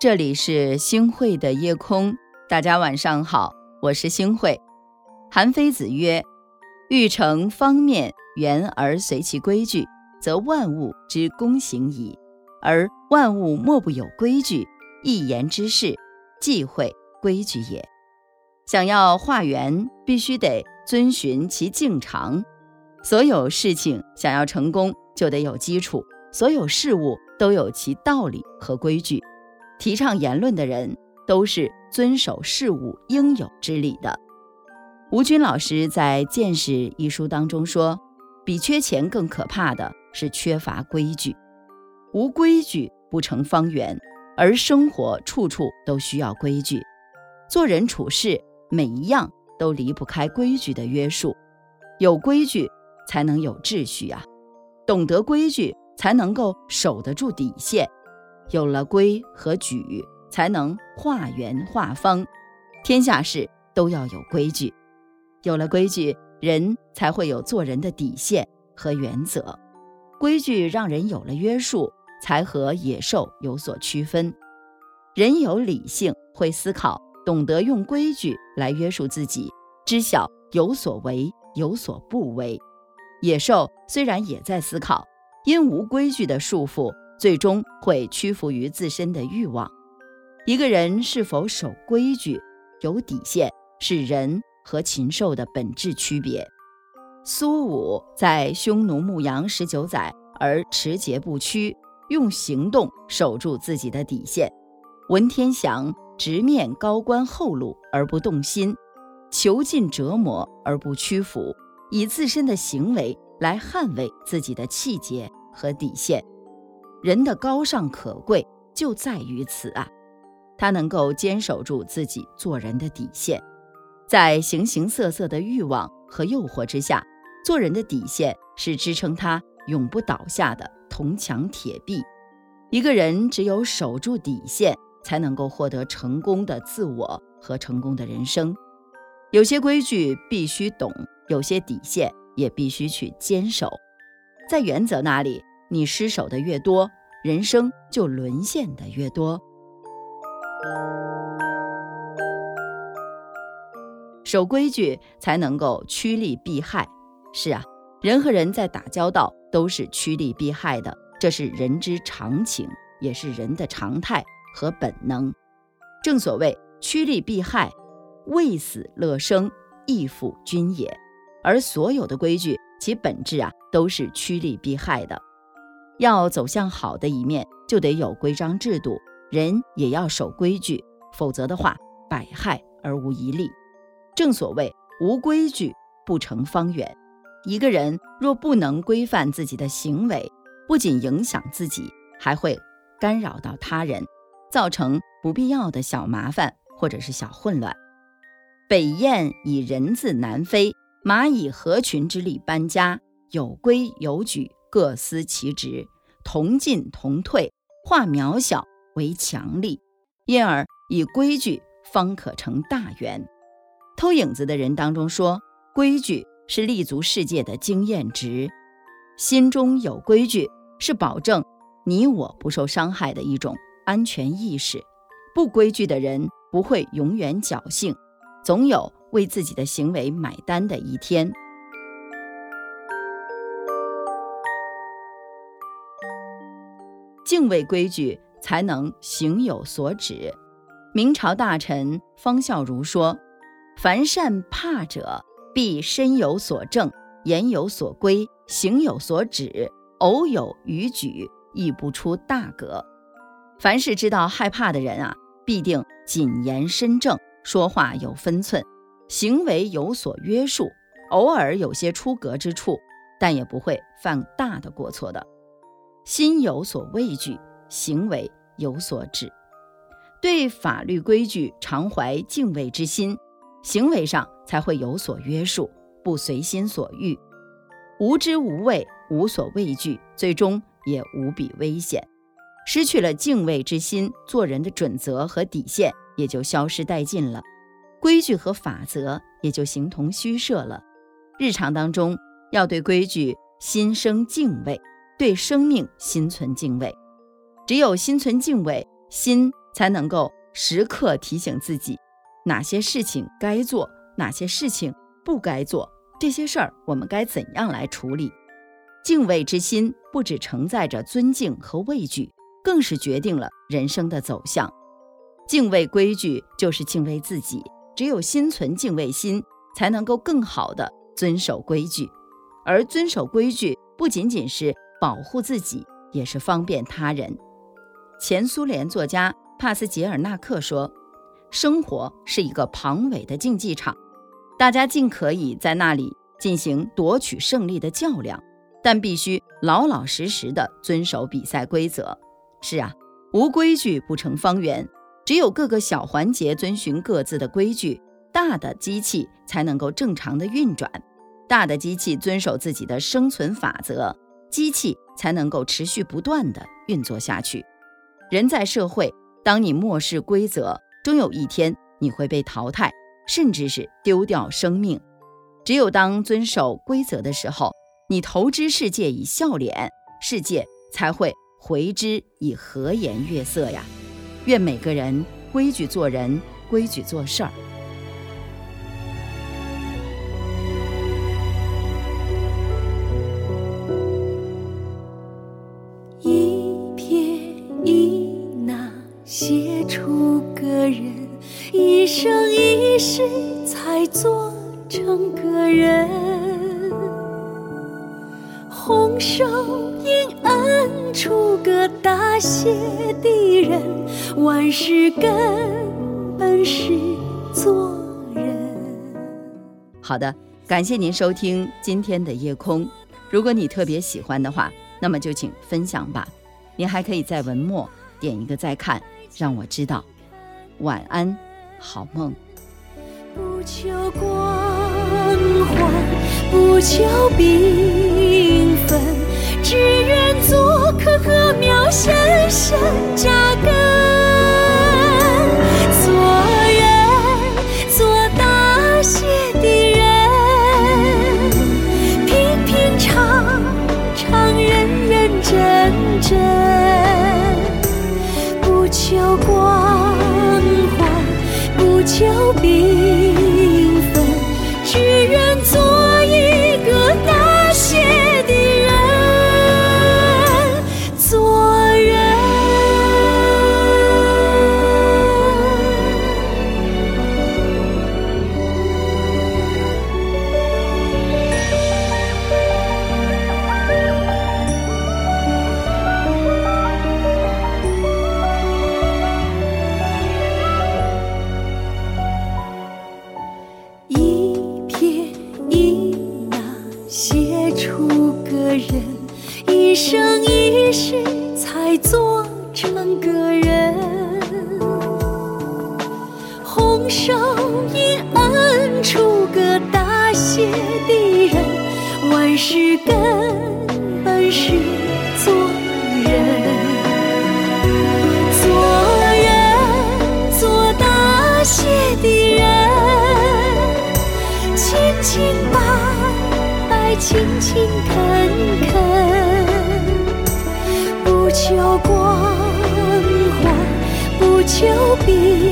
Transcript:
这里是星会的夜空，大家晚上好，我是星会。韩非子曰：“欲成方面圆而随其规矩，则万物之公行矣。而万物莫不有规矩，一言之事，忌讳规矩也。想要化圆，必须得遵循其径常。所有事情想要成功，就得有基础；所有事物都有其道理和规矩。”提倡言论的人都是遵守事物应有之理的。吴军老师在《见识》一书当中说，比缺钱更可怕的是缺乏规矩。无规矩不成方圆，而生活处处都需要规矩。做人处事每一样都离不开规矩的约束。有规矩才能有秩序啊，懂得规矩才能够守得住底线。有了规和矩，才能化圆化方。天下事都要有规矩，有了规矩，人才会有做人的底线和原则。规矩让人有了约束，才和野兽有所区分。人有理性，会思考，懂得用规矩来约束自己，知晓有所为，有所不为。野兽虽然也在思考，因无规矩的束缚。最终会屈服于自身的欲望。一个人是否守规矩、有底线，是人和禽兽的本质区别。苏武在匈奴牧羊十九载而持节不屈，用行动守住自己的底线；文天祥直面高官厚禄而不动心，囚禁折磨而不屈服，以自身的行为来捍卫自己的气节和底线。人的高尚可贵就在于此啊，他能够坚守住自己做人的底线，在形形色色的欲望和诱惑之下，做人的底线是支撑他永不倒下的铜墙铁壁。一个人只有守住底线，才能够获得成功的自我和成功的人生。有些规矩必须懂，有些底线也必须去坚守，在原则那里。你失守的越多，人生就沦陷的越多。守规矩才能够趋利避害。是啊，人和人在打交道都是趋利避害的，这是人之常情，也是人的常态和本能。正所谓趋利避害，畏死乐生，亦复君也。而所有的规矩，其本质啊，都是趋利避害的。要走向好的一面，就得有规章制度，人也要守规矩，否则的话，百害而无一利。正所谓无规矩不成方圆。一个人若不能规范自己的行为，不仅影响自己，还会干扰到他人，造成不必要的小麻烦或者是小混乱。北雁以人字南飞，马以合群之力搬家，有规有矩。各司其职，同进同退，化渺小为强力，因而以规矩方可成大圆。偷影子的人当中说，规矩是立足世界的经验值，心中有规矩是保证你我不受伤害的一种安全意识。不规矩的人不会永远侥幸，总有为自己的行为买单的一天。敬畏规矩，才能行有所止。明朝大臣方孝孺说：“凡善怕者，必身有所正，言有所规，行有所止，偶有逾矩，亦不出大格。”凡是知道害怕的人啊，必定谨言身正，说话有分寸，行为有所约束，偶尔有些出格之处，但也不会犯大的过错的。心有所畏惧，行为有所止。对法律规矩常怀敬畏之心，行为上才会有所约束，不随心所欲。无知无畏，无所畏惧，最终也无比危险。失去了敬畏之心，做人的准则和底线也就消失殆尽了，规矩和法则也就形同虚设了。日常当中要对规矩心生敬畏。对生命心存敬畏，只有心存敬畏，心才能够时刻提醒自己，哪些事情该做，哪些事情不该做。这些事儿我们该怎样来处理？敬畏之心不只承载着尊敬和畏惧，更是决定了人生的走向。敬畏规矩就是敬畏自己，只有心存敬畏心，才能够更好的遵守规矩。而遵守规矩不仅仅是保护自己，也是方便他人。前苏联作家帕斯捷尔纳克说：“生活是一个庞伟的竞技场。”大家尽可以在那里进行夺取胜利的较量，但必须老老实实的遵守比赛规则。是啊，无规矩不成方圆，只有各个小环节遵循各自的规矩，大的机器才能够正常的运转。大的机器遵守自己的生存法则，机器才能够持续不断的运作下去。人在社会，当你漠视规则，终有一天你会被淘汰。甚至是丢掉生命。只有当遵守规则的时候，你投之世界以笑脸，世界才会回之以和颜悦色呀。愿每个人规矩做人，规矩做事儿。成个人，红手印摁出个大写的人，万事根本是做人。好的，感谢您收听今天的夜空。如果你特别喜欢的话，那么就请分享吧。您还可以在文末点一个再看，让我知道。晚安。好梦。不求光环，不求缤纷，只愿做棵禾苗，深深扎根。成个人，红手印摁出个大写的人，万事根本是做人。做人做大写的人，清清白白，勤勤恳恳，不求